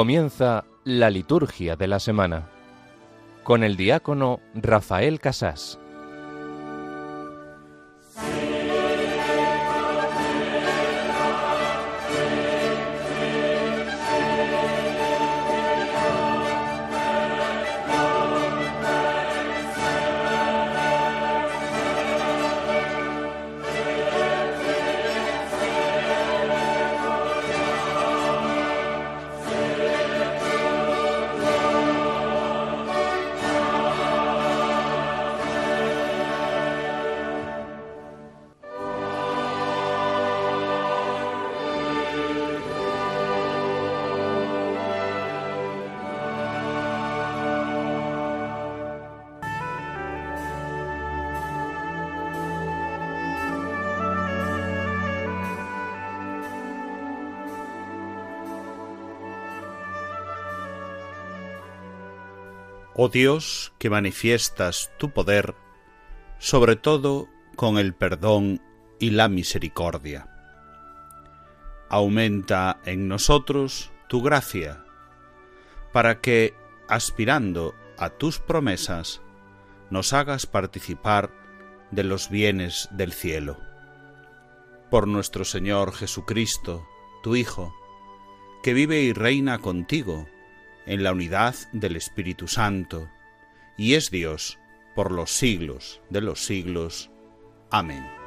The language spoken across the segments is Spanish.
Comienza la liturgia de la semana con el diácono Rafael Casás. Oh Dios, que manifiestas tu poder, sobre todo con el perdón y la misericordia. Aumenta en nosotros tu gracia, para que, aspirando a tus promesas, nos hagas participar de los bienes del cielo. Por nuestro Señor Jesucristo, tu Hijo, que vive y reina contigo, en la unidad del Espíritu Santo, y es Dios por los siglos de los siglos. Amén.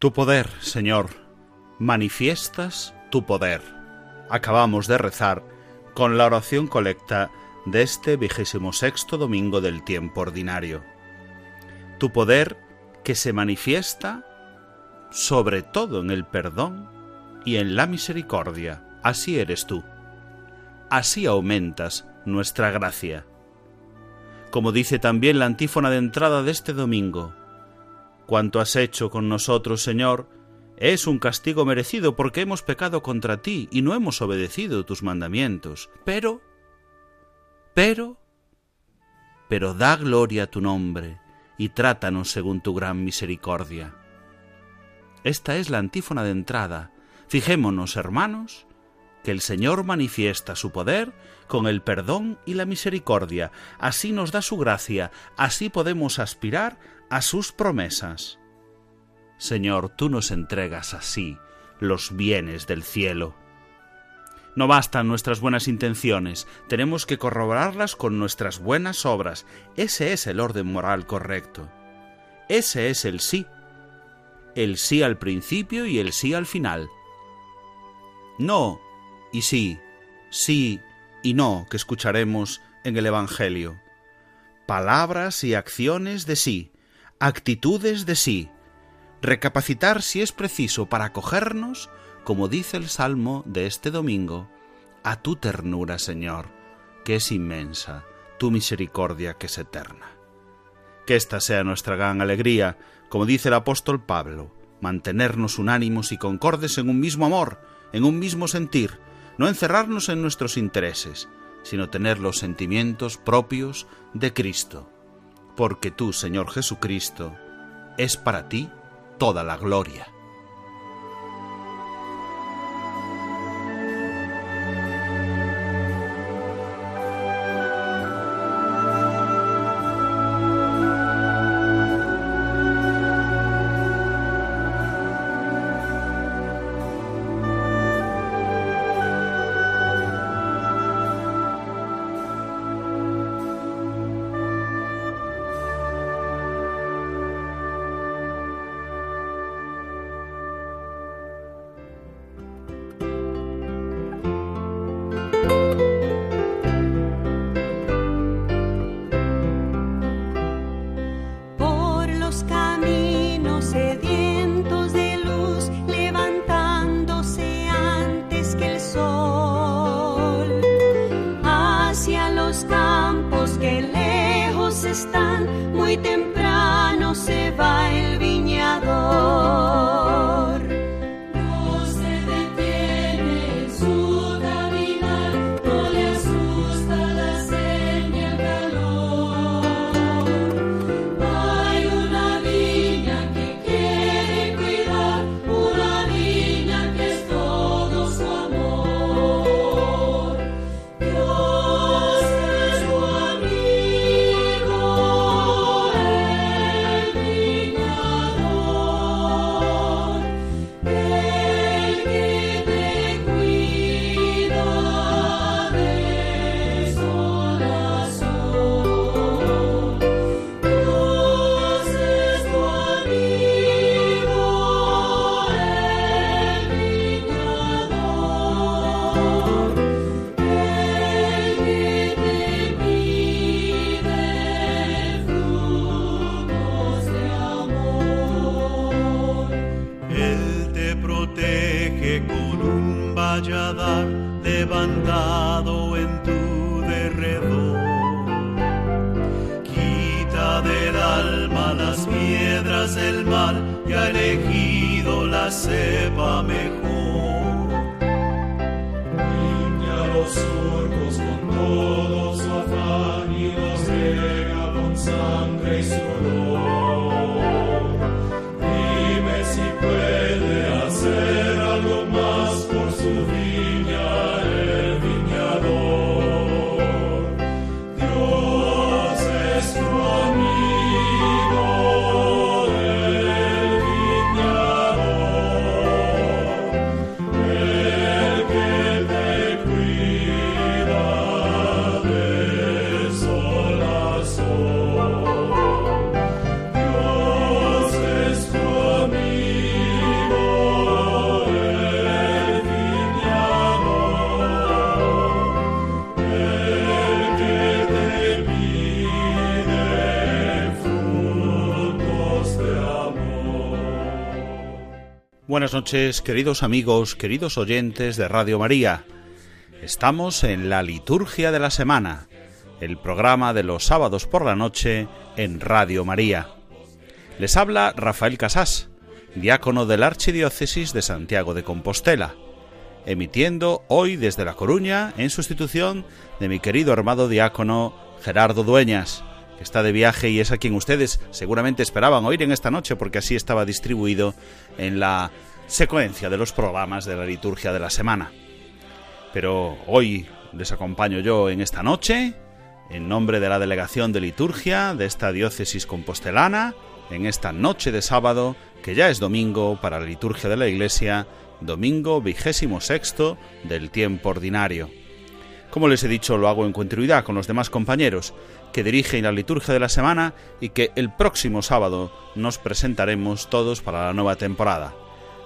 Tu poder, Señor, manifiestas tu poder. Acabamos de rezar con la oración colecta de este vigésimo sexto domingo del tiempo ordinario. Tu poder que se manifiesta sobre todo en el perdón y en la misericordia. Así eres tú. Así aumentas nuestra gracia. Como dice también la antífona de entrada de este domingo, Cuanto has hecho con nosotros, Señor, es un castigo merecido porque hemos pecado contra ti y no hemos obedecido tus mandamientos. Pero, pero, pero da gloria a tu nombre y trátanos según tu gran misericordia. Esta es la antífona de entrada. Fijémonos, hermanos, que el Señor manifiesta su poder con el perdón y la misericordia. Así nos da su gracia, así podemos aspirar a sus promesas. Señor, tú nos entregas así los bienes del cielo. No bastan nuestras buenas intenciones, tenemos que corroborarlas con nuestras buenas obras. Ese es el orden moral correcto. Ese es el sí. El sí al principio y el sí al final. No y sí, sí y no que escucharemos en el Evangelio. Palabras y acciones de sí, actitudes de sí, recapacitar si es preciso para acogernos, como dice el Salmo de este domingo, a tu ternura, Señor, que es inmensa, tu misericordia que es eterna. Que esta sea nuestra gran alegría, como dice el apóstol Pablo, mantenernos unánimos y concordes en un mismo amor, en un mismo sentir, no encerrarnos en nuestros intereses, sino tener los sentimientos propios de Cristo porque tú, Señor Jesucristo, es para ti toda la gloria. muy temprano se va el Buenas noches, queridos amigos, queridos oyentes de Radio María. Estamos en la liturgia de la semana, el programa de los sábados por la noche en Radio María. Les habla Rafael Casás, diácono de la Archidiócesis de Santiago de Compostela, emitiendo hoy desde La Coruña en sustitución de mi querido armado diácono Gerardo Dueñas, que está de viaje y es a quien ustedes seguramente esperaban oír en esta noche porque así estaba distribuido en la secuencia de los programas de la liturgia de la semana. Pero hoy les acompaño yo en esta noche, en nombre de la delegación de liturgia de esta diócesis compostelana, en esta noche de sábado, que ya es domingo para la liturgia de la Iglesia, domingo vigésimo sexto del tiempo ordinario. Como les he dicho, lo hago en continuidad con los demás compañeros que dirigen la liturgia de la semana y que el próximo sábado nos presentaremos todos para la nueva temporada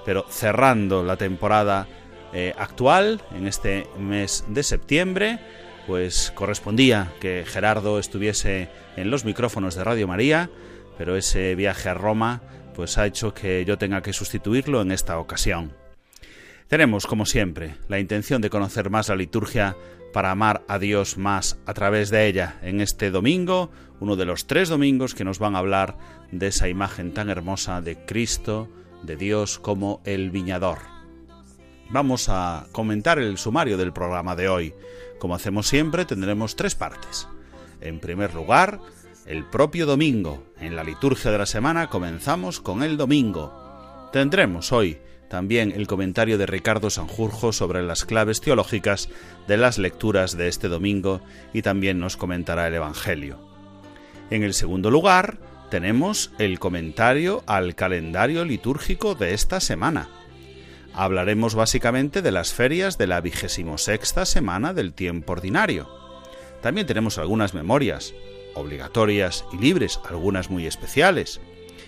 pero cerrando la temporada eh, actual en este mes de septiembre, pues correspondía que Gerardo estuviese en los micrófonos de Radio María, pero ese viaje a Roma pues ha hecho que yo tenga que sustituirlo en esta ocasión. Tenemos, como siempre, la intención de conocer más la liturgia para amar a Dios más a través de ella en este domingo, uno de los tres domingos que nos van a hablar de esa imagen tan hermosa de Cristo, de Dios como el viñador. Vamos a comentar el sumario del programa de hoy. Como hacemos siempre, tendremos tres partes. En primer lugar, el propio domingo. En la liturgia de la semana comenzamos con el domingo. Tendremos hoy también el comentario de Ricardo Sanjurjo sobre las claves teológicas de las lecturas de este domingo y también nos comentará el Evangelio. En el segundo lugar, tenemos el comentario al calendario litúrgico de esta semana. Hablaremos básicamente de las ferias de la vigésimo sexta semana del tiempo ordinario. También tenemos algunas memorias, obligatorias y libres, algunas muy especiales.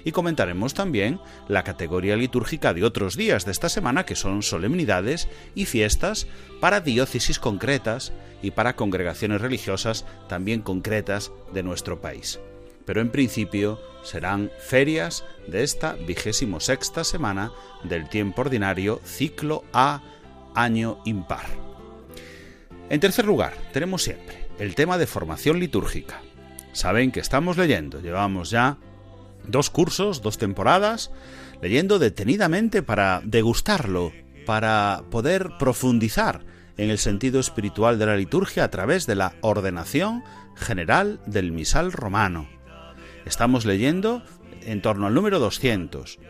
Y comentaremos también la categoría litúrgica de otros días de esta semana que son solemnidades y fiestas para diócesis concretas y para congregaciones religiosas también concretas de nuestro país pero en principio serán ferias de esta vigésimo sexta semana del tiempo ordinario ciclo A año impar. En tercer lugar, tenemos siempre el tema de formación litúrgica. saben que estamos leyendo. Llevamos ya dos cursos, dos temporadas, leyendo detenidamente para degustarlo, para poder profundizar en el sentido espiritual de la liturgia a través de la ordenación general del misal romano. Estamos leyendo en torno al número 200.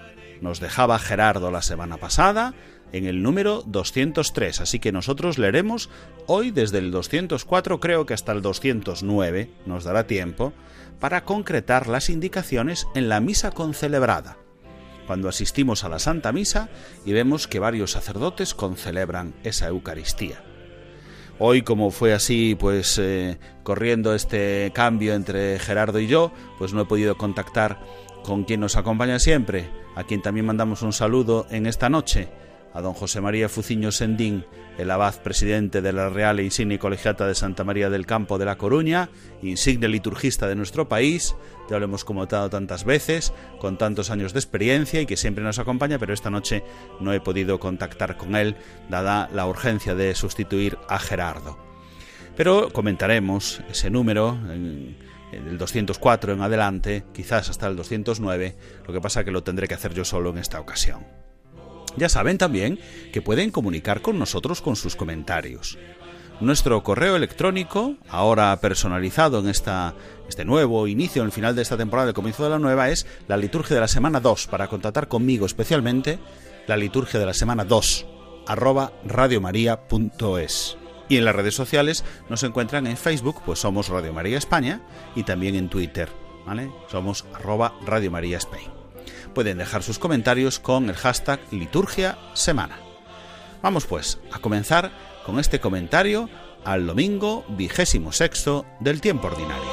Nos dejaba Gerardo la semana pasada en el número 203, así que nosotros leeremos hoy desde el 204 creo que hasta el 209, nos dará tiempo, para concretar las indicaciones en la misa concelebrada, cuando asistimos a la Santa Misa y vemos que varios sacerdotes concelebran esa Eucaristía. Hoy, como fue así, pues eh, corriendo este cambio entre Gerardo y yo, pues no he podido contactar con quien nos acompaña siempre, a quien también mandamos un saludo en esta noche, a don José María Fuciño Sendín, el abad presidente de la Real e Insigne Colegiata de Santa María del Campo de La Coruña, insigne liturgista de nuestro país, ya lo hemos comentado tantas veces, con tantos años de experiencia y que siempre nos acompaña, pero esta noche no he podido contactar con él, dada la urgencia de sustituir a Gerardo. Pero comentaremos ese número, en, el 204 en adelante, quizás hasta el 209, lo que pasa que lo tendré que hacer yo solo en esta ocasión. Ya saben también que pueden comunicar con nosotros con sus comentarios. Nuestro correo electrónico, ahora personalizado en esta, este nuevo inicio, en el final de esta temporada, el comienzo de la nueva, es la liturgia de la semana 2. Para contactar conmigo especialmente, la liturgia de la semana 2, arroba radiomaria.es. Y en las redes sociales nos encuentran en Facebook, pues somos Radio María España, y también en Twitter, ¿vale? Somos arroba Radio María Spain pueden dejar sus comentarios con el hashtag liturgia semana. Vamos pues a comenzar con este comentario al domingo vigésimo sexto del tiempo ordinario.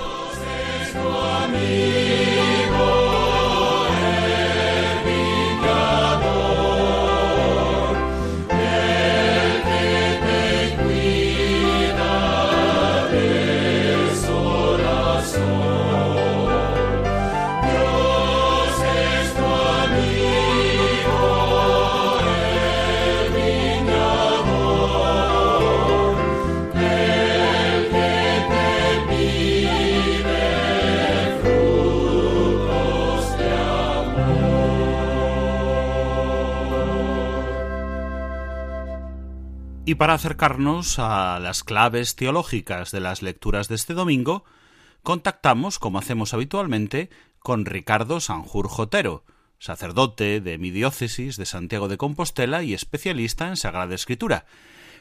Y para acercarnos a las claves teológicas de las lecturas de este domingo, contactamos, como hacemos habitualmente, con Ricardo Sanjur Jotero, sacerdote de mi diócesis de Santiago de Compostela y especialista en Sagrada Escritura,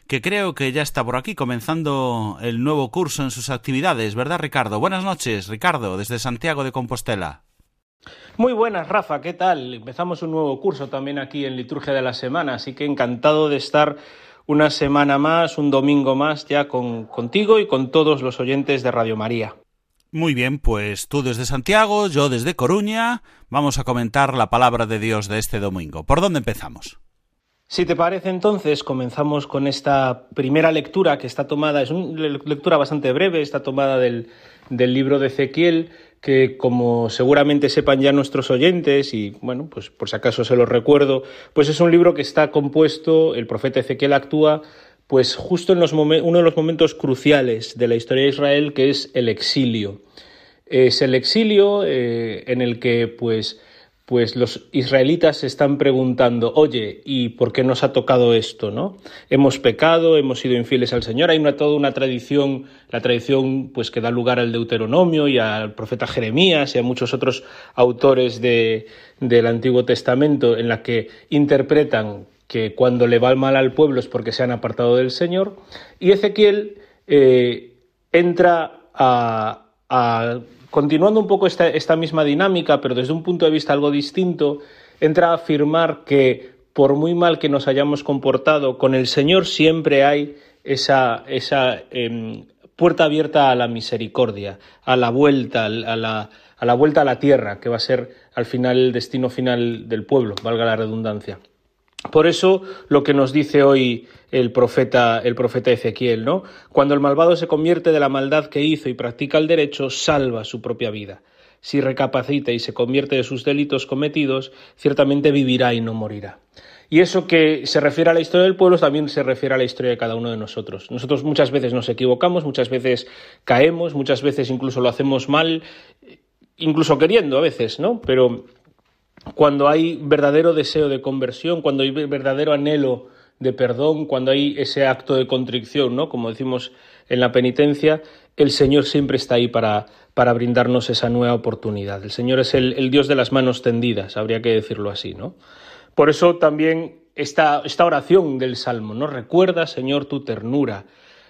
que creo que ya está por aquí comenzando el nuevo curso en sus actividades, ¿verdad Ricardo? Buenas noches, Ricardo, desde Santiago de Compostela. Muy buenas, Rafa, ¿qué tal? Empezamos un nuevo curso también aquí en Liturgia de la Semana, así que encantado de estar una semana más, un domingo más ya con, contigo y con todos los oyentes de Radio María. Muy bien, pues tú desde Santiago, yo desde Coruña, vamos a comentar la palabra de Dios de este domingo. ¿Por dónde empezamos? Si te parece entonces, comenzamos con esta primera lectura que está tomada, es una lectura bastante breve, está tomada del, del libro de Ezequiel, que como seguramente sepan ya nuestros oyentes, y bueno, pues por si acaso se los recuerdo, pues es un libro que está compuesto, el profeta Ezequiel actúa pues justo en los uno de los momentos cruciales de la historia de Israel, que es el exilio. Es el exilio eh, en el que pues pues los israelitas se están preguntando, oye, ¿y por qué nos ha tocado esto? ¿no? Hemos pecado, hemos sido infieles al Señor, hay una, toda una tradición, la tradición pues que da lugar al Deuteronomio y al profeta Jeremías y a muchos otros autores de, del Antiguo Testamento en la que interpretan que cuando le va mal al pueblo es porque se han apartado del Señor, y Ezequiel eh, entra a, a continuando un poco esta, misma dinámica, pero desde un punto de vista algo distinto, entra a afirmar que por muy mal que nos hayamos comportado, con el Señor siempre hay esa, esa em, puerta abierta a la misericordia, a la vuelta, a la, a la vuelta a la tierra, que va a ser al final el destino final del pueblo, valga la redundancia. Por eso lo que nos dice hoy el profeta, el profeta Ezequiel, ¿no? Cuando el malvado se convierte de la maldad que hizo y practica el derecho, salva su propia vida. Si recapacita y se convierte de sus delitos cometidos, ciertamente vivirá y no morirá. Y eso que se refiere a la historia del pueblo también se refiere a la historia de cada uno de nosotros. Nosotros muchas veces nos equivocamos, muchas veces caemos, muchas veces incluso lo hacemos mal, incluso queriendo a veces, ¿no? Pero cuando hay verdadero deseo de conversión, cuando hay verdadero anhelo de perdón, cuando hay ese acto de contrición, ¿no? Como decimos en la penitencia, el Señor siempre está ahí para, para brindarnos esa nueva oportunidad. El Señor es el, el Dios de las manos tendidas, habría que decirlo así, ¿no? Por eso también esta, esta oración del Salmo, ¿no? Recuerda, Señor, tu ternura,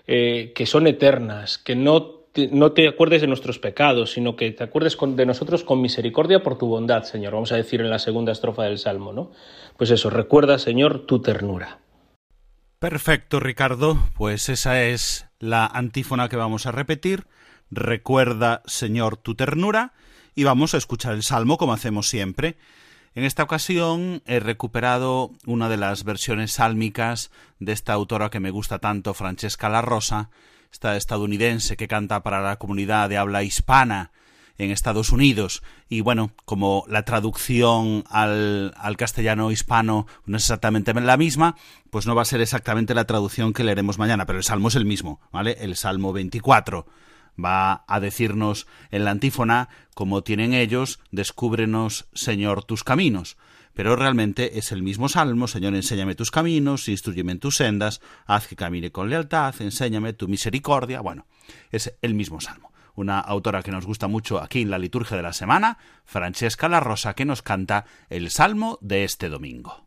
eh, que son eternas, que no no te acuerdes de nuestros pecados, sino que te acuerdes de nosotros con misericordia por tu bondad, Señor. Vamos a decir en la segunda estrofa del Salmo, ¿no? Pues eso, recuerda, Señor, tu ternura. Perfecto, Ricardo. Pues esa es la antífona que vamos a repetir. Recuerda, Señor, tu ternura. Y vamos a escuchar el Salmo como hacemos siempre. En esta ocasión he recuperado una de las versiones sálmicas de esta autora que me gusta tanto, Francesca La Rosa, esta estadounidense que canta para la comunidad de habla hispana en Estados Unidos. Y bueno, como la traducción al, al, castellano hispano no es exactamente la misma, pues no va a ser exactamente la traducción que leeremos mañana, pero el salmo es el mismo, ¿vale? El salmo 24 va a decirnos en la antífona, como tienen ellos, descúbrenos, Señor, tus caminos. Pero realmente es el mismo salmo, Señor, enséñame tus caminos, instruyeme en tus sendas, haz que camine con lealtad, enséñame tu misericordia. Bueno, es el mismo salmo. Una autora que nos gusta mucho aquí en la liturgia de la semana, Francesca La Rosa, que nos canta el salmo de este domingo.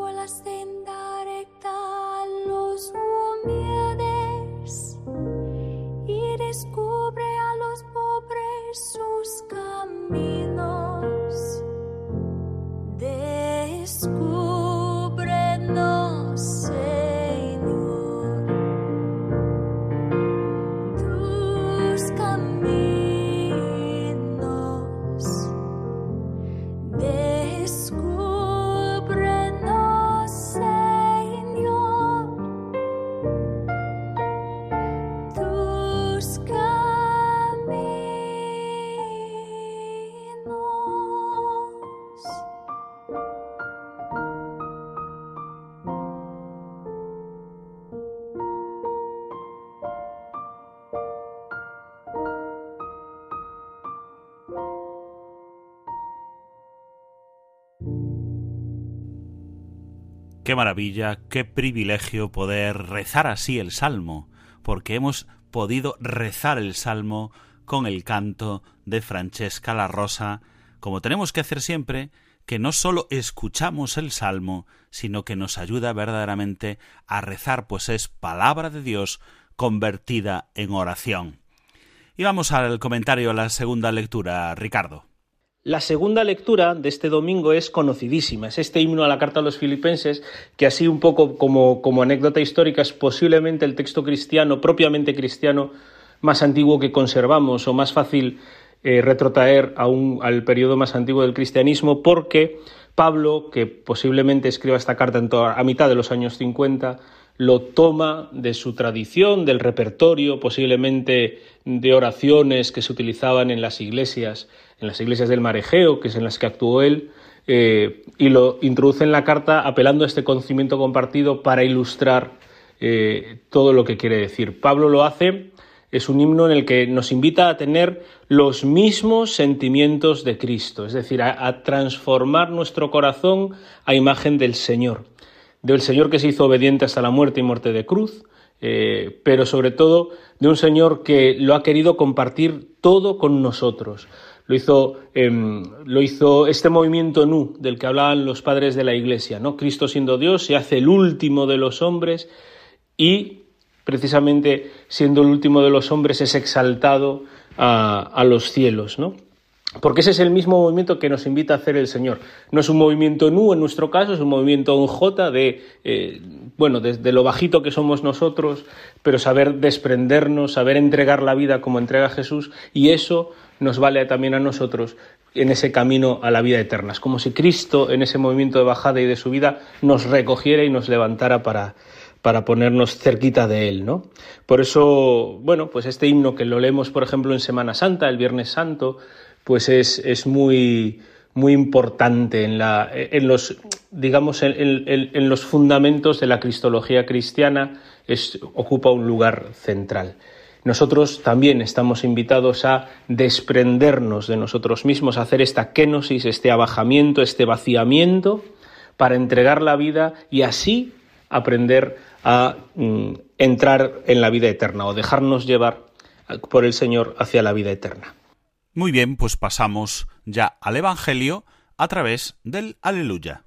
Seguo la senda recta a los humildes y descubro Qué maravilla, qué privilegio poder rezar así el Salmo, porque hemos podido rezar el Salmo con el canto de Francesca la Rosa, como tenemos que hacer siempre, que no solo escuchamos el Salmo, sino que nos ayuda verdaderamente a rezar, pues es palabra de Dios convertida en oración. Y vamos al comentario, a la segunda lectura, Ricardo. La segunda lectura de este domingo es conocidísima, es este himno a la carta a los filipenses, que así un poco como, como anécdota histórica es posiblemente el texto cristiano, propiamente cristiano, más antiguo que conservamos o más fácil eh, retrotraer al periodo más antiguo del cristianismo, porque Pablo, que posiblemente escriba esta carta a mitad de los años 50, lo toma de su tradición, del repertorio, posiblemente de oraciones que se utilizaban en las iglesias en las iglesias del Marejeo, que es en las que actuó él, eh, y lo introduce en la carta apelando a este conocimiento compartido para ilustrar eh, todo lo que quiere decir. Pablo lo hace, es un himno en el que nos invita a tener los mismos sentimientos de Cristo, es decir, a, transformar nuestro corazón a imagen del Señor, del Señor que se hizo obediente hasta la muerte y muerte de cruz, eh, pero sobre todo de un Señor que lo ha querido compartir todo con nosotros. Lo hizo, em, lo hizo este movimiento Nu del que hablaban los padres de la Iglesia. ¿no? Cristo siendo Dios se hace el último de los hombres y precisamente siendo el último de los hombres es exaltado a, los cielos. ¿no? Porque ese es el mismo movimiento que nos invita a hacer el Señor. No es un movimiento nu en nuestro caso, es un movimiento en J de, eh, bueno, desde lo bajito que somos nosotros, pero saber desprendernos, saber entregar la vida como entrega Jesús, y eso nos vale también a nosotros en ese camino a la vida eterna. Es como si Cristo en ese movimiento de bajada y de subida nos recogiera y nos levantara para, para ponernos cerquita de Él, ¿no? Por eso, bueno, pues este himno que lo leemos, por ejemplo, en Semana Santa, el Viernes Santo, pues es, es muy, muy importante en, la, en los, digamos, en, en, los fundamentos de la cristología cristiana, ocupa un lugar central. Nosotros también estamos invitados a desprendernos de nosotros mismos, a hacer esta kenosis, este abajamiento, este vaciamiento, para entregar la vida y así aprender a mm, entrar en la vida eterna o dejarnos llevar por el Señor hacia la vida eterna. Muy bien, pues pasamos ya al Evangelio a través del Aleluya.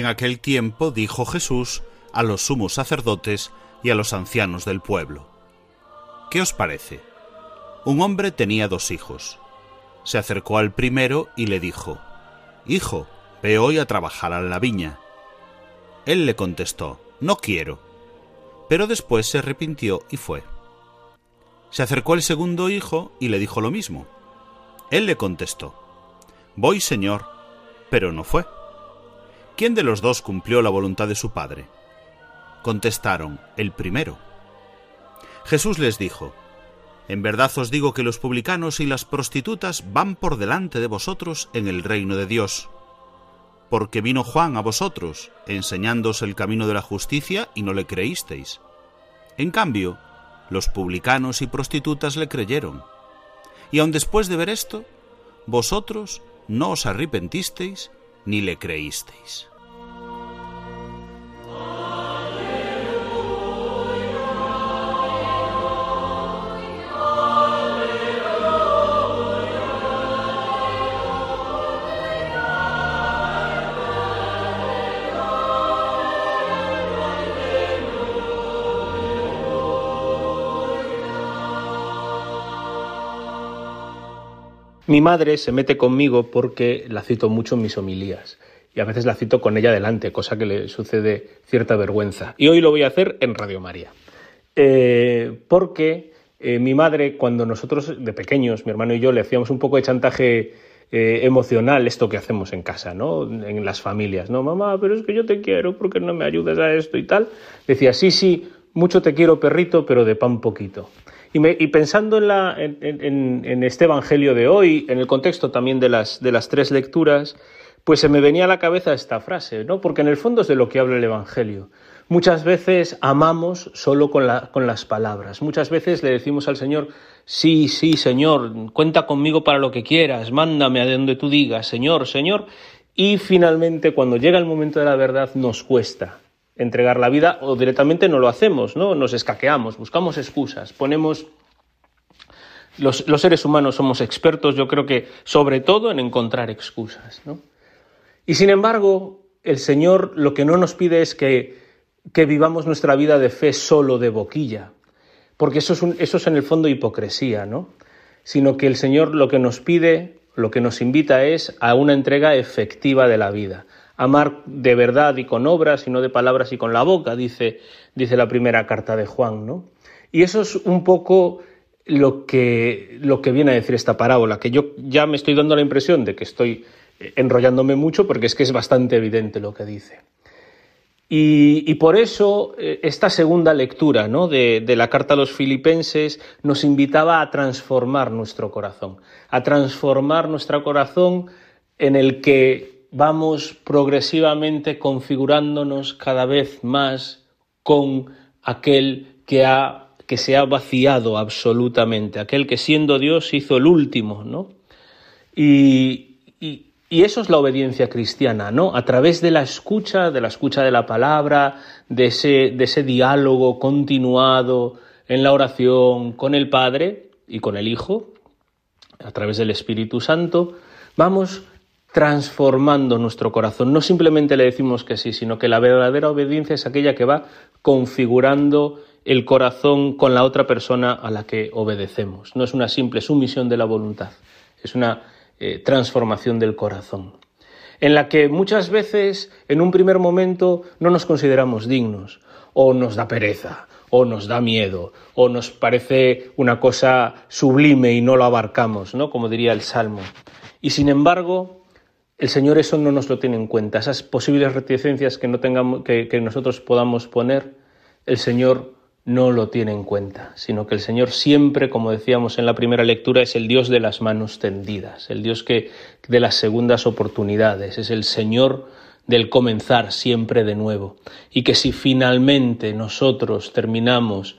En aquel tiempo dijo Jesús a los sumos sacerdotes y a los ancianos del pueblo, ¿Qué os parece? Un hombre tenía dos hijos. Se acercó al primero y le dijo, Hijo, ve hoy a trabajar a la viña. Él le contestó, No quiero. Pero después se arrepintió y fue. Se acercó el segundo hijo y le dijo lo mismo. Él le contestó, Voy, señor, pero no fue. ¿Quién de los dos cumplió la voluntad de su padre? Contestaron, el primero. Jesús les dijo, En verdad os digo que los publicanos y las prostitutas van por delante de vosotros en el reino de Dios. Porque vino Juan a vosotros, enseñándoos el camino de la justicia, y no le creísteis. En cambio, los publicanos y prostitutas le creyeron. Y aun después de ver esto, vosotros no os arrepentisteis ni le creísteis. Mi madre se mete conmigo porque la cito mucho en mis homilías y a veces la cito con ella delante, cosa que le sucede cierta vergüenza. Y hoy lo voy a hacer en Radio María. Eh, porque eh, mi madre, cuando nosotros de pequeños, mi hermano y yo, le hacíamos un poco de chantaje eh, emocional, esto que hacemos en casa, ¿no? En las familias, ¿no? Mamá, pero es que yo te quiero, ¿por qué no me ayudas a esto y tal? Decía, sí, sí, mucho te quiero, perrito, pero de pan poquito. Y, pensando en, este Evangelio de hoy, en el contexto también de las, tres lecturas, pues se me venía a la cabeza esta frase, ¿no? Porque en el fondo es de lo que habla el Evangelio. Muchas veces amamos solo con, con las palabras. Muchas veces le decimos al Señor, sí, sí, Señor, cuenta conmigo para lo que quieras, mándame a donde tú digas, Señor, Señor. Y finalmente, cuando llega el momento de la verdad, nos cuesta entregar la vida o directamente no lo hacemos, ¿no? Nos escaqueamos, buscamos excusas, ponemos... Los, seres humanos somos expertos, yo creo que sobre todo en encontrar excusas, ¿no? Y sin embargo, el Señor lo que no nos pide es que, que vivamos nuestra vida de fe solo de boquilla, porque eso es, eso es en el fondo hipocresía, ¿no? Sino que el Señor lo que nos pide, lo que nos invita es a una entrega efectiva de la vida amar de verdad y con obras y no de palabras y con la boca, dice, dice la primera carta de Juan, ¿no? Y eso es un poco lo que, lo que viene a decir esta parábola, que yo ya me estoy dando la impresión de que estoy enrollándome mucho porque es que es bastante evidente lo que dice. Y, por eso eh, esta segunda lectura ¿no? de, de, la carta a los filipenses nos invitaba a transformar nuestro corazón, a transformar nuestro corazón en el que vamos progresivamente configurándonos cada vez más con aquel que, ha, que se ha vaciado absolutamente, aquel que siendo Dios hizo el último, ¿no? Y, eso es la obediencia cristiana, ¿no? A través de la escucha, de la escucha de la palabra, de ese, de ese diálogo continuado en la oración con el Padre y con el Hijo, a través del Espíritu Santo, vamos transformando nuestro corazón. No simplemente le decimos que sí, sino que la verdadera obediencia es aquella que va configurando el corazón con la otra persona a la que obedecemos. No es una simple sumisión de la voluntad, es una eh, transformación del corazón, en la que muchas veces en un primer momento no nos consideramos dignos, o nos da pereza, o nos da miedo, o nos parece una cosa sublime y no lo abarcamos, ¿no? Como diría el Salmo. Y sin embargo, el Señor eso no nos lo tiene en cuenta. Esas posibles reticencias que, no tengamos, que, nosotros podamos poner, el Señor no lo tiene en cuenta, sino que el Señor siempre, como decíamos en la primera lectura, es el Dios de las manos tendidas, el Dios que de las segundas oportunidades, es el Señor del comenzar siempre de nuevo. Y que si finalmente nosotros terminamos,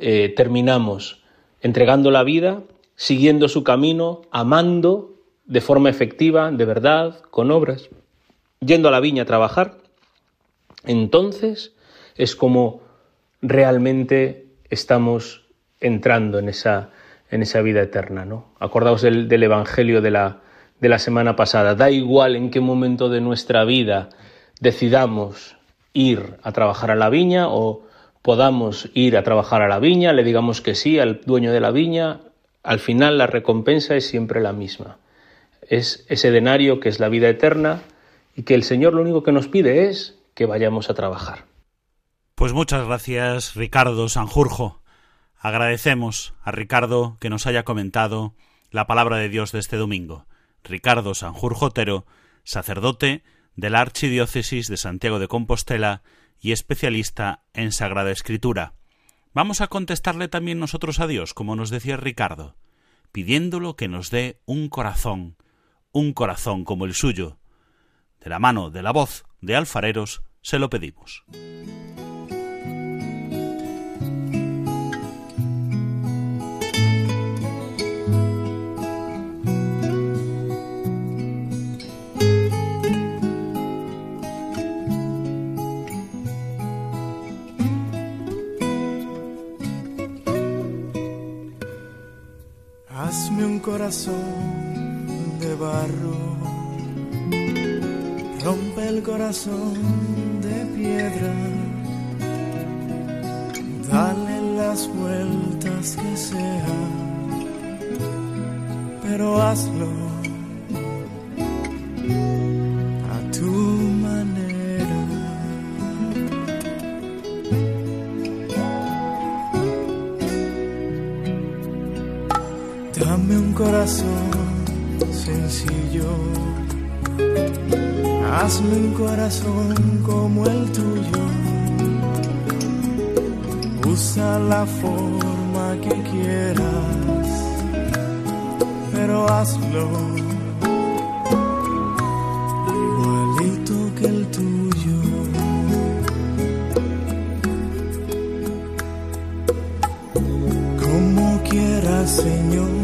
eh, terminamos entregando la vida, siguiendo su camino, amando, de forma efectiva, de verdad, con obras, yendo a la viña a trabajar, entonces es como realmente estamos entrando en esa, en esa vida eterna. ¿no? Acordaos del, Evangelio de la, de la semana pasada. Da igual en qué momento de nuestra vida decidamos ir a trabajar a la viña o podamos ir a trabajar a la viña, le digamos que sí al dueño de la viña, al final la recompensa es siempre la misma es ese denario que es la vida eterna y que el Señor lo único que nos pide es que vayamos a trabajar. Pues muchas gracias, Ricardo Sanjurjo. Agradecemos a Ricardo que nos haya comentado la palabra de Dios de este domingo. Ricardo Sanjurjo Otero, sacerdote de la Archidiócesis de Santiago de Compostela y especialista en Sagrada Escritura. Vamos a contestarle también nosotros a Dios, como nos decía Ricardo, pidiéndolo que nos dé un corazón, un corazón como el suyo. De la mano de la voz de alfareros se lo pedimos. corazón barro, rompe el corazón de piedra, dale las vueltas que sea, pero hazlo a tu manera. Dame un corazón hazme un corazón como el tuyo. Usa la forma que quieras, pero hazlo igualito que el tuyo. Como quieras, Señor.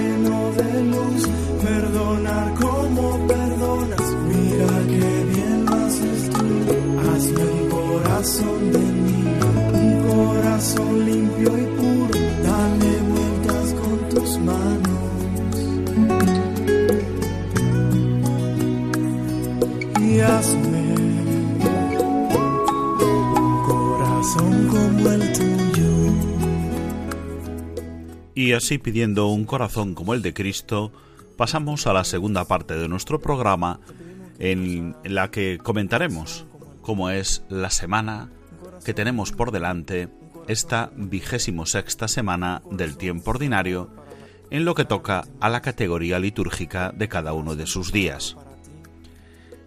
y un corazón como el tuyo. Y así pidiendo un corazón como el de Cristo, pasamos a la segunda parte de nuestro programa en la que comentaremos cómo es la semana que tenemos por delante, esta vigésimo sexta semana del tiempo ordinario, en lo que toca a la categoría litúrgica de cada uno de sus días.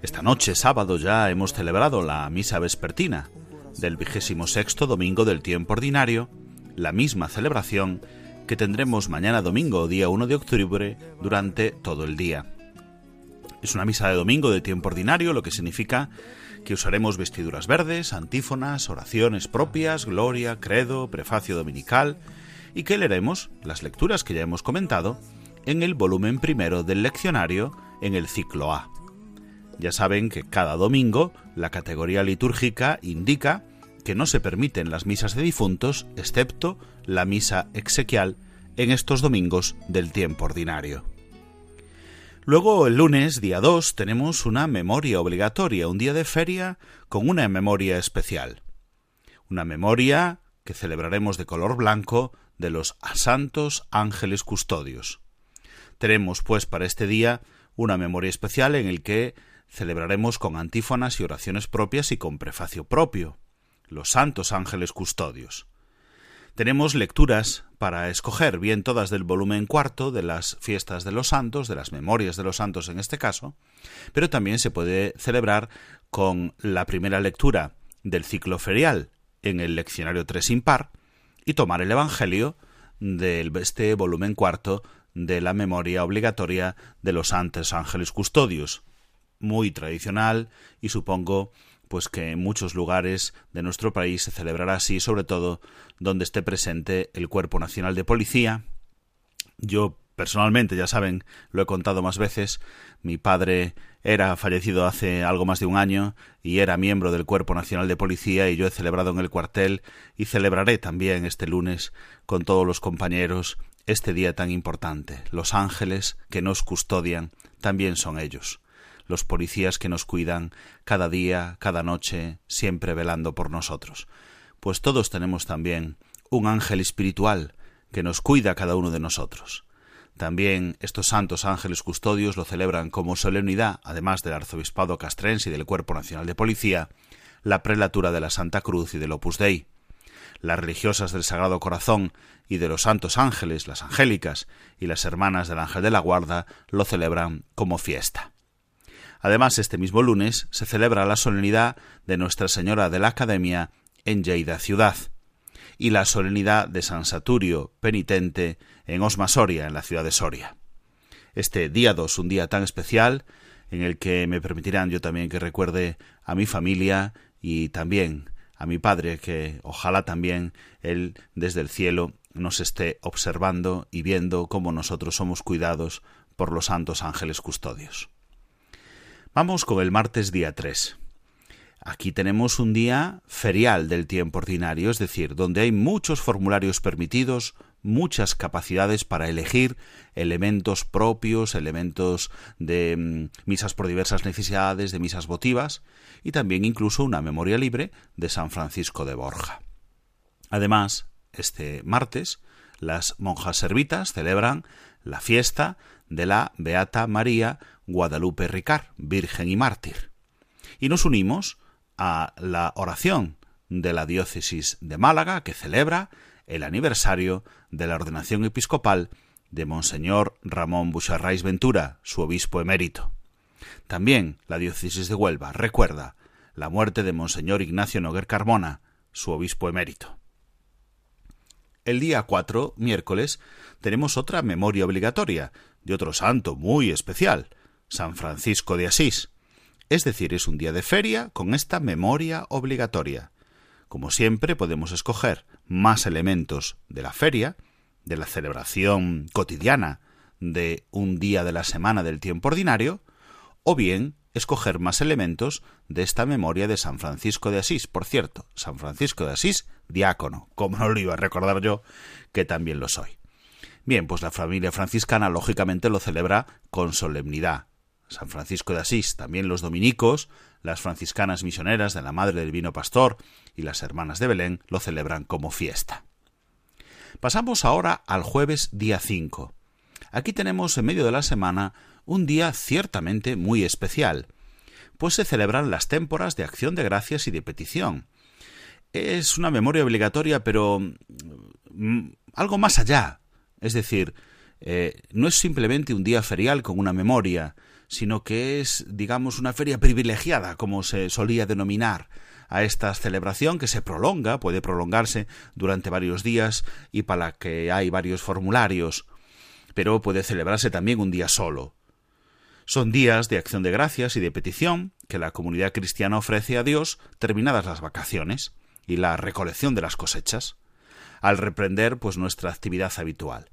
Esta noche, sábado, ya hemos celebrado la misa vespertina del vigésimo sexto domingo del tiempo ordinario, la misma celebración que tendremos mañana domingo, día 1 de octubre, durante todo el día. Es una misa de domingo de tiempo ordinario, lo que significa que usaremos vestiduras verdes, antífonas, oraciones propias, gloria, credo, prefacio dominical, y que leeremos las lecturas que ya hemos comentado en el volumen primero del leccionario en el ciclo A. Ya saben que cada domingo la categoría litúrgica indica que no se permiten las misas de difuntos, excepto la misa exequial, en estos domingos del tiempo ordinario. Luego, el lunes, día 2, tenemos una memoria obligatoria, un día de feria con una memoria especial. Una memoria que celebraremos de color blanco de los santos ángeles custodios. Tenemos, pues, para este día una memoria especial en el que celebraremos con antífonas y oraciones propias y con prefacio propio, los santos ángeles custodios. Tenemos lecturas para escoger, bien todas del volumen cuarto de las fiestas de los santos, de las memorias de los santos en este caso, pero también se puede celebrar con la primera lectura del ciclo ferial en el leccionario tres impar y tomar el Evangelio de este volumen cuarto de la memoria obligatoria de los santos ángeles custodios, muy tradicional y supongo pues que en muchos lugares de nuestro país se celebrará así, sobre todo donde esté presente el Cuerpo Nacional de Policía. Yo Personalmente, ya saben, lo he contado más veces, mi padre era fallecido hace algo más de un año y era miembro del Cuerpo Nacional de Policía y yo he celebrado en el cuartel y celebraré también este lunes con todos los compañeros este día tan importante. Los ángeles que nos custodian también son ellos, los policías que nos cuidan cada día, cada noche, siempre velando por nosotros. Pues todos tenemos también un ángel espiritual que nos cuida cada uno de nosotros. También estos santos ángeles custodios lo celebran como solemnidad, además del arzobispado castrense y del Cuerpo Nacional de Policía, la prelatura de la Santa Cruz y del Opus Dei. Las religiosas del Sagrado Corazón y de los santos ángeles, las angélicas y las hermanas del Ángel de la Guarda lo celebran como fiesta. Además, este mismo lunes se celebra la solemnidad de Nuestra Señora de la Academia en Lleida ciudad, y la solemnidad de San Saturio, penitente, en Osma Soria, en la ciudad de Soria. Este día 2, un día tan especial, en el que me permitirán yo también que recuerde a mi familia y también a mi padre, que ojalá también él desde el cielo nos esté observando y viendo cómo nosotros somos cuidados por los santos ángeles custodios. Vamos con el martes día 3. Aquí tenemos un día ferial del tiempo ordinario, es decir, donde hay muchos formularios permitidos, muchas capacidades para elegir elementos propios, elementos de mm, misas por diversas necesidades, de misas votivas, y también incluso una memoria libre de San Francisco de Borja. Además, este martes, las monjas servitas celebran la fiesta de la Beata María Guadalupe Ricard, Virgen y Mártir. Y nos unimos a la oración de la diócesis de Málaga, que celebra el aniversario de la ordenación episcopal de Monseñor Ramón Bucharrais Ventura, su obispo emérito. También la diócesis de Huelva recuerda la muerte de Monseñor Ignacio Noguer Carmona, su obispo emérito. El día 4, miércoles, tenemos otra memoria obligatoria de otro santo muy especial, San Francisco de Asís, es decir, es un día de feria con esta memoria obligatoria. Como siempre, podemos escoger más elementos de la feria, de la celebración cotidiana de un día de la semana del tiempo ordinario, o bien escoger más elementos de esta memoria de San Francisco de Asís. Por cierto, San Francisco de Asís, diácono, como no lo iba a recordar yo, que también lo soy. Bien, pues la familia franciscana lógicamente lo celebra con solemnidad, San Francisco de Asís, también los dominicos, las franciscanas misioneras de la Madre del Vino Pastor y las hermanas de Belén lo celebran como fiesta. Pasamos ahora al jueves día 5. Aquí tenemos en medio de la semana un día ciertamente muy especial, pues se celebran las témporas de acción de gracias y de petición. Es una memoria obligatoria, pero mm, algo más allá. Es decir, eh, no es simplemente un día ferial con una memoria, sino que es, digamos, una feria privilegiada, como se solía denominar a esta celebración que se prolonga, puede prolongarse durante varios días y para la que hay varios formularios, pero puede celebrarse también un día solo. Son días de acción de gracias y de petición que la comunidad cristiana ofrece a Dios terminadas las vacaciones y la recolección de las cosechas, al reprender pues nuestra actividad habitual.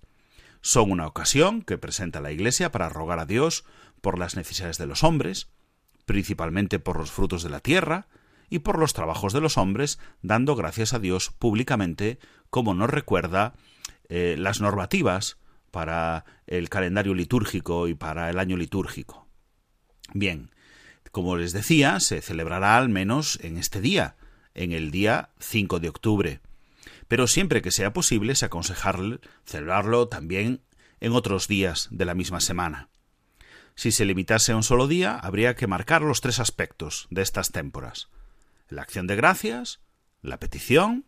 Son una ocasión que presenta la Iglesia para rogar a Dios por las necesidades de los hombres, principalmente por los frutos de la tierra, y por los trabajos de los hombres, dando gracias a Dios públicamente, como nos recuerda eh, las normativas para el calendario litúrgico y para el año litúrgico. Bien, como les decía, se celebrará al menos en este día, en el día 5 de octubre. Pero siempre que sea posible, se aconseja celebrarlo también en otros días de la misma semana. Si se limitase a un solo día, habría que marcar los tres aspectos de estas témporas la acción de gracias, la petición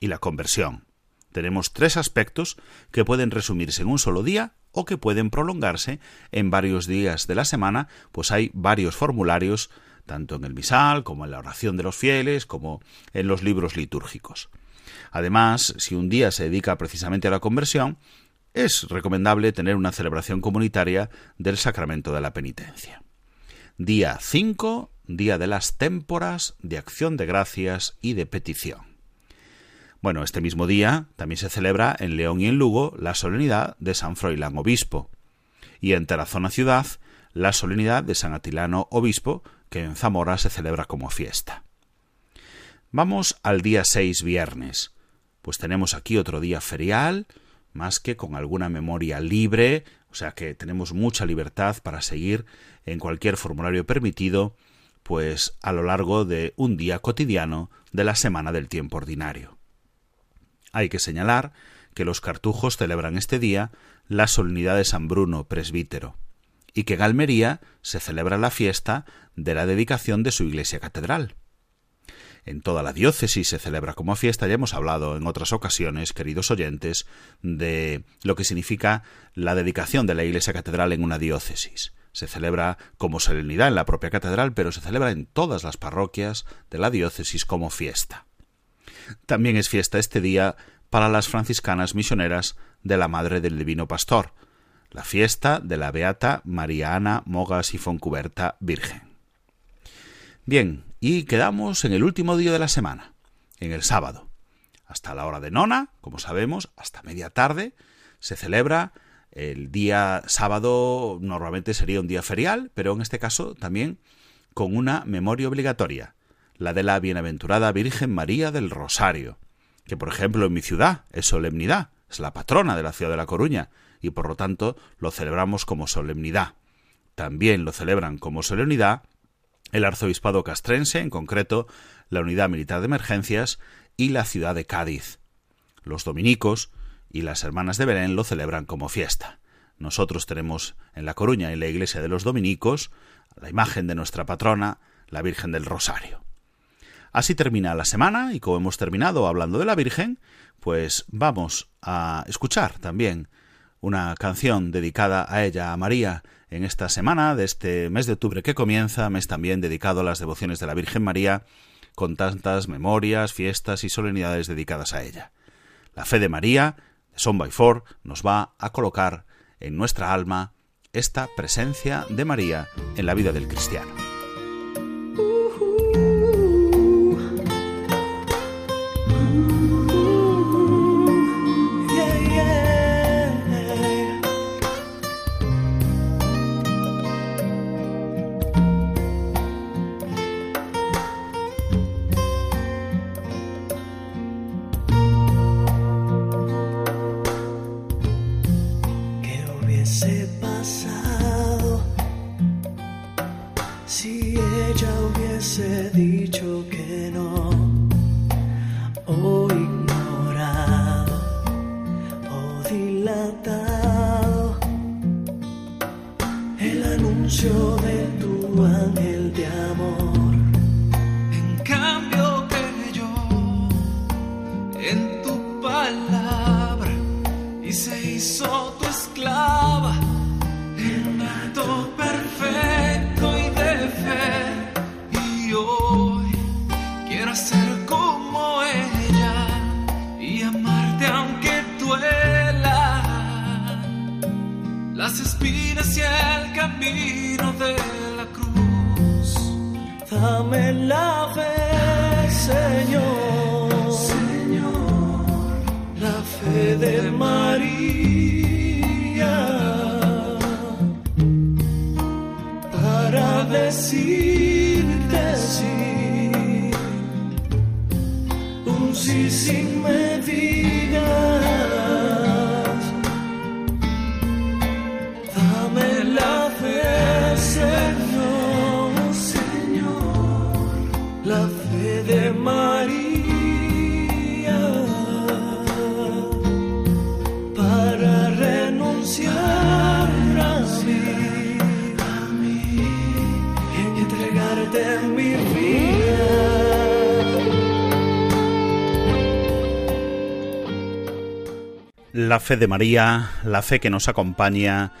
y la conversión. Tenemos tres aspectos que pueden resumirse en un solo día o que pueden prolongarse en varios días de la semana, pues hay varios formularios, tanto en el misal como en la oración de los fieles, como en los libros litúrgicos. Además, si un día se dedica precisamente a la conversión, es recomendable tener una celebración comunitaria del sacramento de la penitencia. Día 5, día de las témporas de acción de gracias y de petición. Bueno, este mismo día también se celebra en León y en Lugo la solemnidad de San Froilán Obispo, y en Tarazona Ciudad la solemnidad de San Atilano Obispo, que en Zamora se celebra como fiesta. Vamos al día 6 viernes, pues tenemos aquí otro día ferial, más que con alguna memoria libre, o sea que tenemos mucha libertad para seguir en cualquier formulario permitido, pues a lo largo de un día cotidiano de la semana del tiempo ordinario. Hay que señalar que los cartujos celebran este día la solemnidad de San Bruno, presbítero, y que en Almería se celebra la fiesta de la dedicación de su iglesia catedral. En toda la diócesis se celebra como fiesta, ya hemos hablado en otras ocasiones, queridos oyentes, de lo que significa la dedicación de la iglesia catedral en una diócesis. Se celebra como solemnidad en la propia catedral, pero se celebra en todas las parroquias de la diócesis como fiesta. También es fiesta este día para las franciscanas misioneras de la Madre del Divino Pastor, la fiesta de la Beata María Ana Mogas y Foncuberta Virgen. Bien, y quedamos en el último día de la semana, en el sábado. Hasta la hora de nona, como sabemos, hasta media tarde, se celebra el día sábado, normalmente sería un día ferial, pero en este caso también con una memoria obligatoria, la de la bienaventurada Virgen María del Rosario, que por ejemplo en mi ciudad es solemnidad, es la patrona de la ciudad de La Coruña, y por lo tanto lo celebramos como solemnidad. También lo celebran como solemnidad el arzobispado castrense, en concreto la Unidad Militar de Emergencias y la ciudad de Cádiz. Los dominicos y las hermanas de Belén lo celebran como fiesta. Nosotros tenemos en La Coruña, en la iglesia de los dominicos, la imagen de nuestra patrona, la Virgen del Rosario. Así termina la semana y como hemos terminado hablando de la Virgen, pues vamos a escuchar también una canción dedicada a ella, a María, en esta semana de este mes de octubre que comienza, mes también dedicado a las devociones de la Virgen María, con tantas memorias, fiestas y solemnidades dedicadas a ella. La fe de María, de Son by Four, nos va a colocar en nuestra alma esta presencia de María en la vida del cristiano. La fe de María, la fe que nos acompaña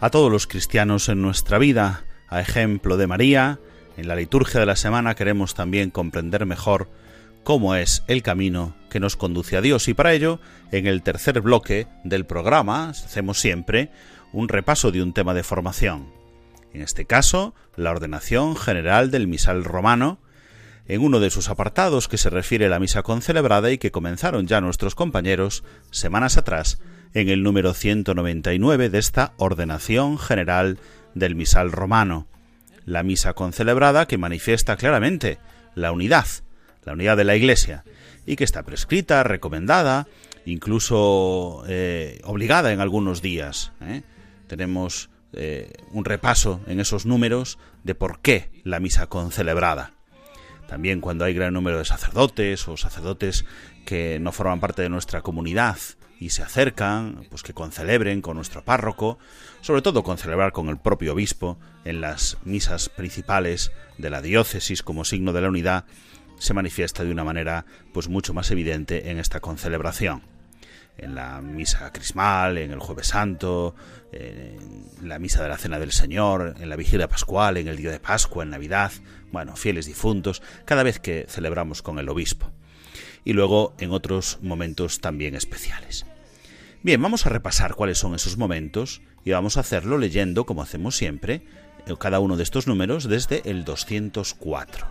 a todos los cristianos en nuestra vida, a ejemplo de María, en la liturgia de la semana queremos también comprender mejor cómo es el camino que nos conduce a Dios y para ello, en el tercer bloque del programa, hacemos siempre un repaso de un tema de formación. En este caso, la ordenación general del misal romano, en uno de sus apartados que se refiere a la misa concelebrada y que comenzaron ya nuestros compañeros semanas atrás en el número 199 de esta ordenación general del misal romano. La misa concelebrada que manifiesta claramente la unidad, la unidad de la Iglesia, y que está prescrita, recomendada, incluso eh, obligada en algunos días. ¿eh? Tenemos eh, un repaso en esos números de por qué la misa concelebrada. También cuando hay gran número de sacerdotes o sacerdotes que no forman parte de nuestra comunidad y se acercan, pues que concelebren con nuestro párroco, sobre todo concelebrar con el propio obispo en las misas principales de la diócesis como signo de la unidad, se manifiesta de una manera pues mucho más evidente en esta concelebración. En la misa crismal, en el jueves santo, en la misa de la cena del Señor, en la vigilia pascual, en el día de Pascua, en Navidad, bueno, fieles difuntos, cada vez que celebramos con el obispo. Y luego en otros momentos también especiales. Bien, vamos a repasar cuáles son esos momentos y vamos a hacerlo leyendo, como hacemos siempre, cada uno de estos números desde el 204.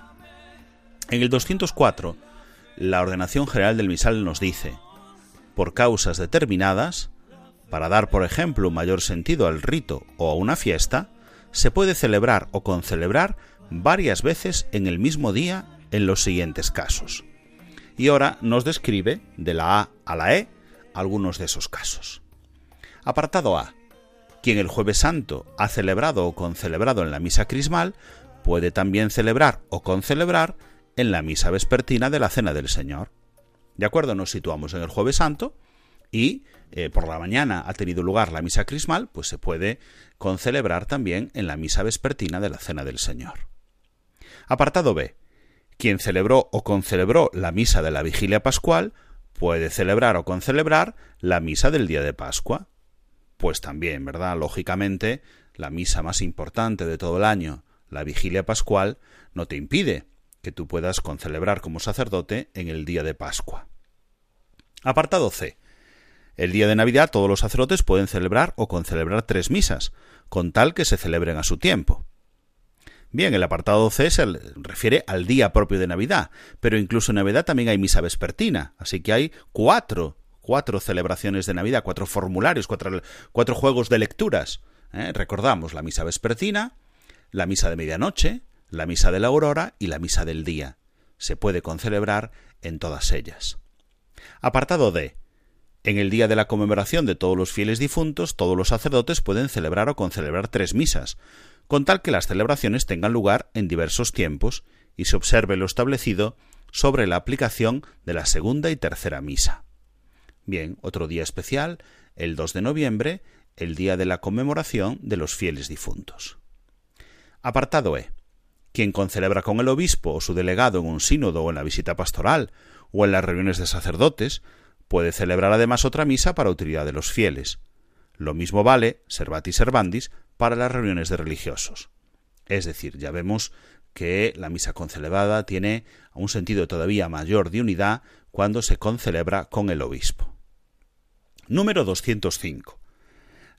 En el 204, la ordenación general del misal nos dice, por causas determinadas, para dar, por ejemplo, un mayor sentido al rito o a una fiesta, se puede celebrar o concelebrar varias veces en el mismo día en los siguientes casos. Y ahora nos describe, de la A a la E, algunos de esos casos. Apartado A. Quien el jueves santo ha celebrado o concelebrado en la misa crismal, puede también celebrar o concelebrar en la misa vespertina de la Cena del Señor. ¿De acuerdo? Nos situamos en el jueves santo y eh, por la mañana ha tenido lugar la misa crismal, pues se puede concelebrar también en la misa vespertina de la Cena del Señor. Apartado B. Quien celebró o concelebró la misa de la vigilia pascual puede celebrar o concelebrar la misa del día de Pascua. Pues también, ¿verdad? Lógicamente, la misa más importante de todo el año, la vigilia pascual, no te impide que tú puedas concelebrar como sacerdote en el día de Pascua. Apartado C. El día de Navidad todos los sacerdotes pueden celebrar o concelebrar tres misas, con tal que se celebren a su tiempo. Bien, el apartado C se refiere al día propio de Navidad, pero incluso en Navidad también hay misa vespertina, así que hay cuatro, cuatro celebraciones de Navidad, cuatro formularios, cuatro, cuatro juegos de lecturas. ¿eh? Recordamos la misa vespertina, la misa de medianoche, la misa de la aurora y la misa del día. Se puede concelebrar en todas ellas. Apartado D. En el día de la conmemoración de todos los fieles difuntos, todos los sacerdotes pueden celebrar o concelebrar tres misas, con tal que las celebraciones tengan lugar en diversos tiempos y se observe lo establecido sobre la aplicación de la segunda y tercera misa. Bien, otro día especial, el 2 de noviembre, el día de la conmemoración de los fieles difuntos. Apartado E. Quien concelebra con el obispo o su delegado en un sínodo o en la visita pastoral o en las reuniones de sacerdotes, Puede celebrar además otra misa para utilidad de los fieles. Lo mismo vale, servati servandis, para las reuniones de religiosos. Es decir, ya vemos que la misa concelebrada tiene un sentido todavía mayor de unidad cuando se concelebra con el obispo. Número 205.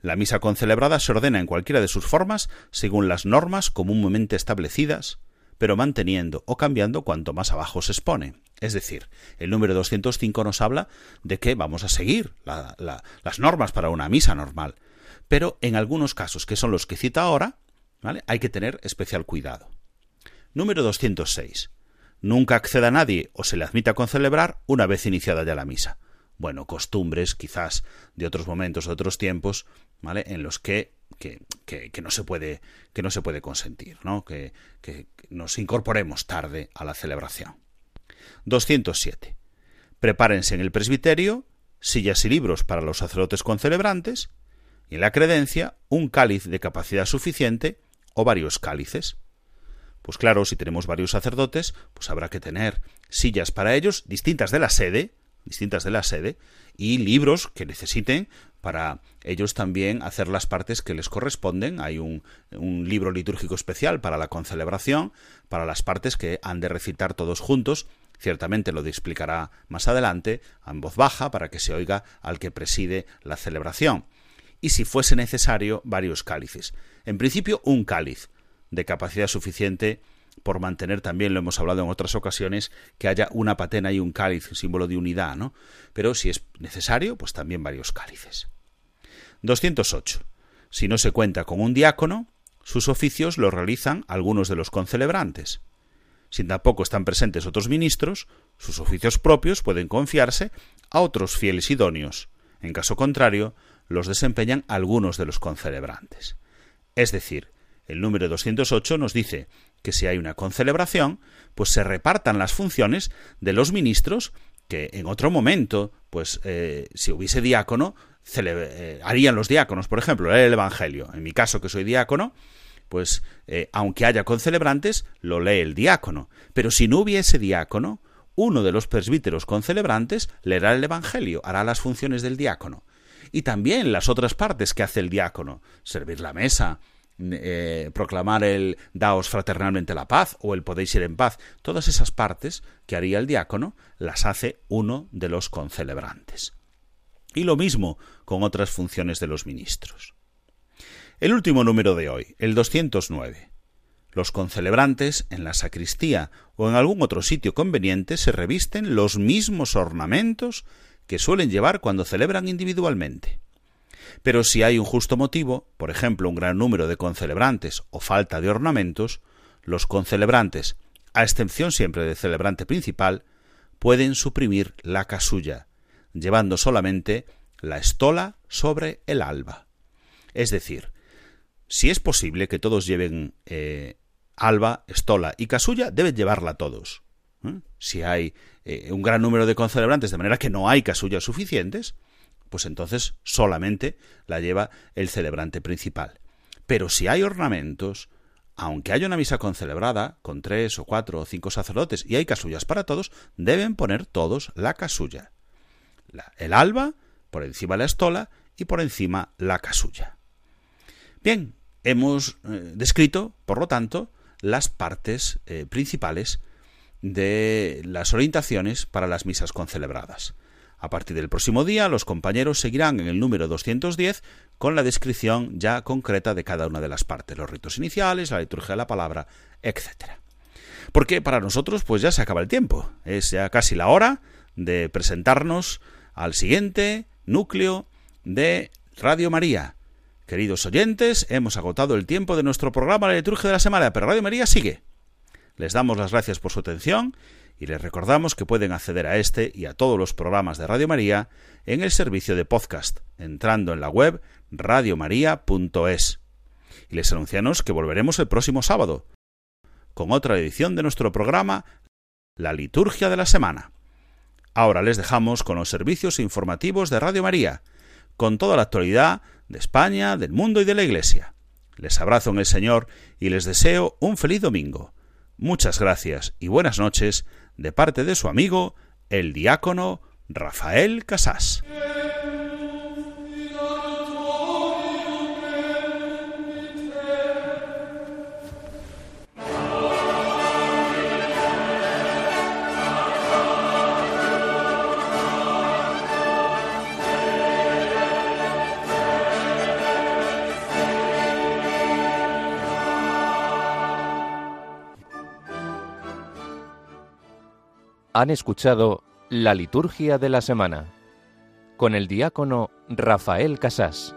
La misa concelebrada se ordena en cualquiera de sus formas según las normas comúnmente establecidas, pero manteniendo o cambiando cuanto más abajo se expone. Es decir, el número 205 nos habla de que vamos a seguir las normas para una misa normal, pero en algunos casos, que son los que cita ahora, hay que tener especial cuidado. Número 206. Nunca acceda nadie o se le admita con celebrar una vez iniciada ya la misa. Bueno, costumbres quizás de otros momentos, de otros tiempos, En los que, que, que, no se puede, que no se puede consentir, ¿no? que nos incorporemos tarde a la celebración. 207. Prepárense en el presbiterio sillas y libros para los sacerdotes concelebrantes y en la credencia un cáliz de capacidad suficiente o varios cálices. Pues claro, si tenemos varios sacerdotes, pues habrá que tener sillas para ellos distintas de la sede, distintas de la sede, y libros que necesiten para ellos también hacer las partes que les corresponden. Hay un, un, libro litúrgico especial para la concelebración, para las partes que han de recitar todos juntos Ciertamente lo explicará más adelante, en voz baja, para que se oiga al que preside la celebración. Y si fuese necesario, varios cálices. En principio, un cáliz, de capacidad suficiente por mantener también, lo hemos hablado en otras ocasiones, que haya una patena y un cáliz, símbolo de unidad, ¿no? Pero si es necesario, pues también varios cálices. 208. Si no se cuenta con un diácono, sus oficios los realizan algunos de los concelebrantes. Si tampoco están presentes otros ministros, sus oficios propios pueden confiarse a otros fieles idóneos. En caso contrario, los desempeñan algunos de los concelebrantes. Es decir, el número 208 nos dice que si hay una concelebración, pues se repartan las funciones de los ministros que en otro momento, pues eh, si hubiese diácono, eh, harían los diáconos, por ejemplo, el Evangelio. En mi caso, que soy diácono, pues eh, aunque haya concelebrantes, lo lee el diácono. Pero si no hubiese diácono, uno de los presbíteros concelebrantes leerá el Evangelio, hará las funciones del diácono. Y también las otras partes que hace el diácono, servir la mesa, eh, proclamar el daos fraternalmente la paz o el podéis ir en paz, todas esas partes que haría el diácono las hace uno de los concelebrantes. Y lo mismo con otras funciones de los ministros. El último número de hoy, el 209. Los concelebrantes en la sacristía o en algún otro sitio conveniente se revisten los mismos ornamentos que suelen llevar cuando celebran individualmente. Pero si hay un justo motivo, por ejemplo un gran número de concelebrantes o falta de ornamentos, los concelebrantes, a excepción siempre del celebrante principal, pueden suprimir la casulla, llevando solamente la estola sobre el alba. Es decir, si es posible que todos lleven eh, alba, estola y casulla, deben llevarla todos. ¿eh? Si hay eh, un gran número de concelebrantes, de manera que no hay casullas suficientes, pues entonces solamente la lleva el celebrante principal. Pero si hay ornamentos, aunque haya una misa concelebrada, con tres o cuatro o cinco sacerdotes, y hay casullas para todos, deben poner todos la casulla el alba, por encima la estola y por encima la casulla. Bien, hemos eh, descrito, por lo tanto, las partes eh, principales de las orientaciones para las misas concelebradas. A partir del próximo día, los compañeros seguirán en el número 210 con la descripción ya concreta de cada una de las partes, los ritos iniciales, la liturgia de la palabra, etc. Porque para nosotros, pues ya se acaba el tiempo. Es ya casi la hora de presentarnos al siguiente núcleo de Radio María. Queridos oyentes, hemos agotado el tiempo de nuestro programa La Liturgia de la Semana, pero Radio María sigue. Les damos las gracias por su atención y les recordamos que pueden acceder a este y a todos los programas de Radio María en el servicio de podcast, entrando en la web radiomaria.es. Y les anunciamos que volveremos el próximo sábado con otra edición de nuestro programa La Liturgia de la Semana. Ahora les dejamos con los servicios informativos de Radio María, con toda la actualidad de España, del mundo y de la Iglesia. Les abrazo en el Señor y les deseo un feliz domingo. Muchas gracias y buenas noches de parte de su amigo, el diácono Rafael Casás. Han escuchado la liturgia de la semana con el diácono Rafael Casás.